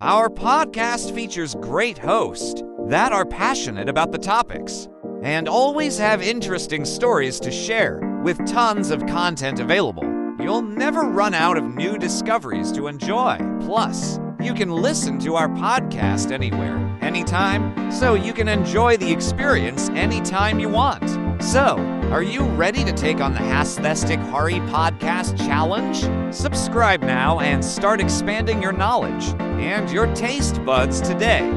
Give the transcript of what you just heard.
Our podcast features great hosts that are passionate about the topics and always have interesting stories to share with tons of content available. You'll never run out of new discoveries to enjoy. Plus, you can listen to our podcast anywhere, anytime, so you can enjoy the experience anytime you want. So, are you ready to take on the Hasthestic Hari Podcast Challenge? Subscribe now and start expanding your knowledge and your taste buds today.